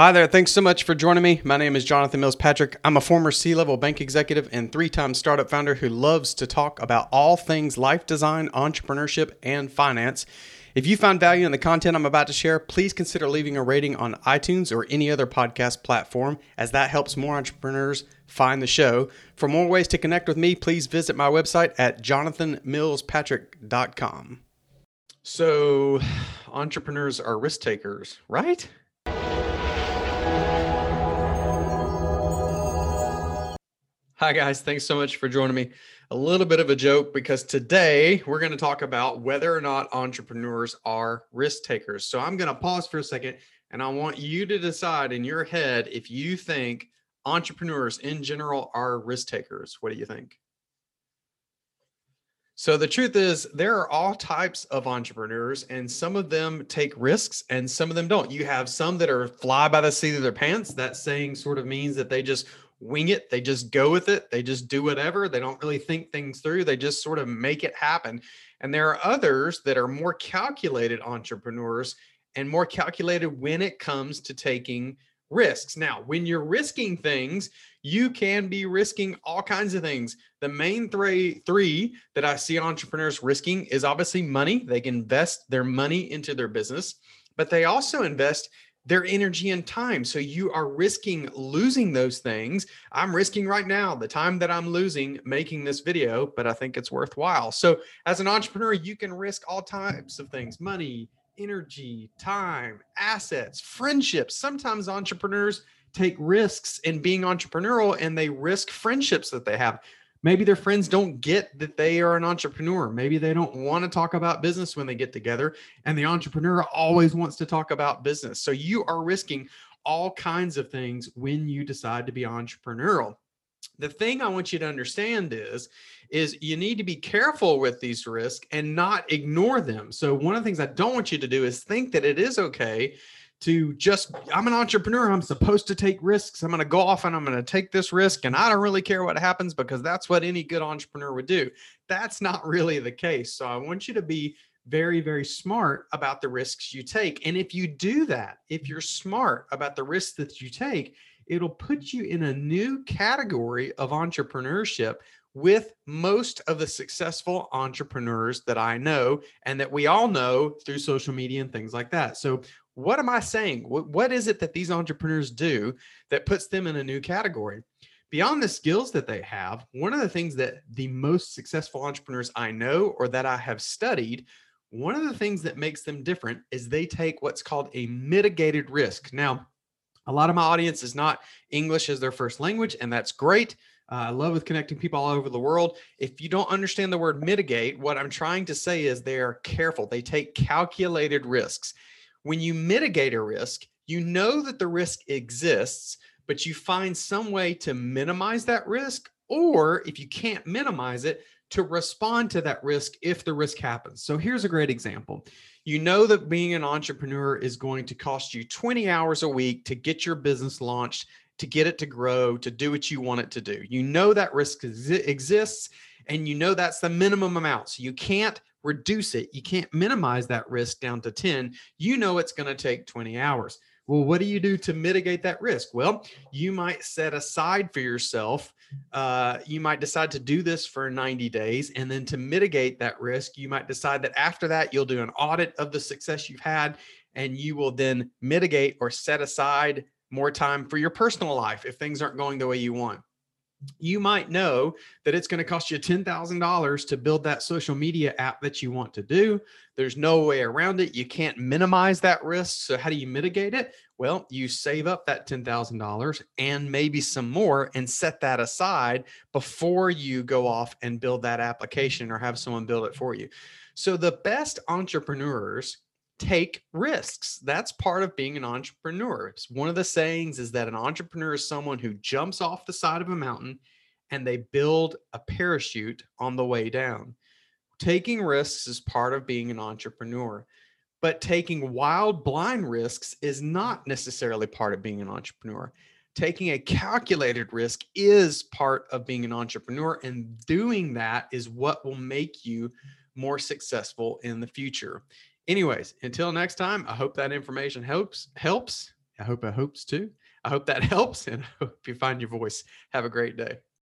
Hi there. Thanks so much for joining me. My name is Jonathan Mills Patrick. I'm a former C level bank executive and three time startup founder who loves to talk about all things life design, entrepreneurship, and finance. If you found value in the content I'm about to share, please consider leaving a rating on iTunes or any other podcast platform, as that helps more entrepreneurs find the show. For more ways to connect with me, please visit my website at jonathanmillspatrick.com. So, entrepreneurs are risk takers, right? Hi, guys. Thanks so much for joining me. A little bit of a joke because today we're going to talk about whether or not entrepreneurs are risk takers. So I'm going to pause for a second and I want you to decide in your head if you think entrepreneurs in general are risk takers. What do you think? So the truth is, there are all types of entrepreneurs, and some of them take risks and some of them don't. You have some that are fly by the seat of their pants. That saying sort of means that they just wing it. They just go with it. They just do whatever. They don't really think things through. They just sort of make it happen. And there are others that are more calculated entrepreneurs and more calculated when it comes to taking risks. Now, when you're risking things, you can be risking all kinds of things. The main three three that I see entrepreneurs risking is obviously money. They can invest their money into their business, but they also invest their energy and time. So you are risking losing those things. I'm risking right now the time that I'm losing making this video, but I think it's worthwhile. So as an entrepreneur, you can risk all types of things money, energy, time, assets, friendships. Sometimes entrepreneurs take risks in being entrepreneurial and they risk friendships that they have. Maybe their friends don't get that they are an entrepreneur. Maybe they don't want to talk about business when they get together. And the entrepreneur always wants to talk about business. So you are risking all kinds of things when you decide to be entrepreneurial. The thing I want you to understand is is you need to be careful with these risks and not ignore them. So one of the things I don't want you to do is think that it is okay to just I'm an entrepreneur. I'm supposed to take risks. I'm going to go off and I'm going to take this risk and I don't really care what happens because that's what any good entrepreneur would do. That's not really the case. So I want you to be very very smart about the risks you take. And if you do that, if you're smart about the risks that you take, it'll put you in a new category of entrepreneurship with most of the successful entrepreneurs that I know and that we all know through social media and things like that. So, what am I saying? What, what is it that these entrepreneurs do that puts them in a new category? Beyond the skills that they have, one of the things that the most successful entrepreneurs I know or that I have studied, one of the things that makes them different is they take what's called a mitigated risk. Now, a lot of my audience is not English as their first language, and that's great. Uh, I love with connecting people all over the world. If you don't understand the word mitigate, what I'm trying to say is they are careful. They take calculated risks. When you mitigate a risk, you know that the risk exists, but you find some way to minimize that risk, or if you can't minimize it, to respond to that risk if the risk happens. So here's a great example. You know that being an entrepreneur is going to cost you 20 hours a week to get your business launched, to get it to grow, to do what you want it to do. You know that risk exists and you know that's the minimum amount. So you can't reduce it. You can't minimize that risk down to 10. You know it's going to take 20 hours. Well, what do you do to mitigate that risk? Well, you might set aside for yourself, uh, you might decide to do this for 90 days. And then to mitigate that risk, you might decide that after that, you'll do an audit of the success you've had and you will then mitigate or set aside more time for your personal life if things aren't going the way you want you might know that it's going to cost you $10,000 to build that social media app that you want to do. There's no way around it. You can't minimize that risk. So, how do you mitigate it? Well, you save up that $10,000 and maybe some more and set that aside before you go off and build that application or have someone build it for you. So, the best entrepreneurs take risks. That's part of being an entrepreneur. It's one of the sayings is that an entrepreneur is someone who jumps off the side of a mountain and they build a parachute on the way down. Taking risks is part of being an entrepreneur, but taking wild, blind risks is not necessarily part of being an entrepreneur. Taking a calculated risk is part of being an entrepreneur, and doing that is what will make you more successful in the future. Anyways, until next time, I hope that information helps. Helps. I hope it helps too. I hope that helps and I hope you find your voice. Have a great day.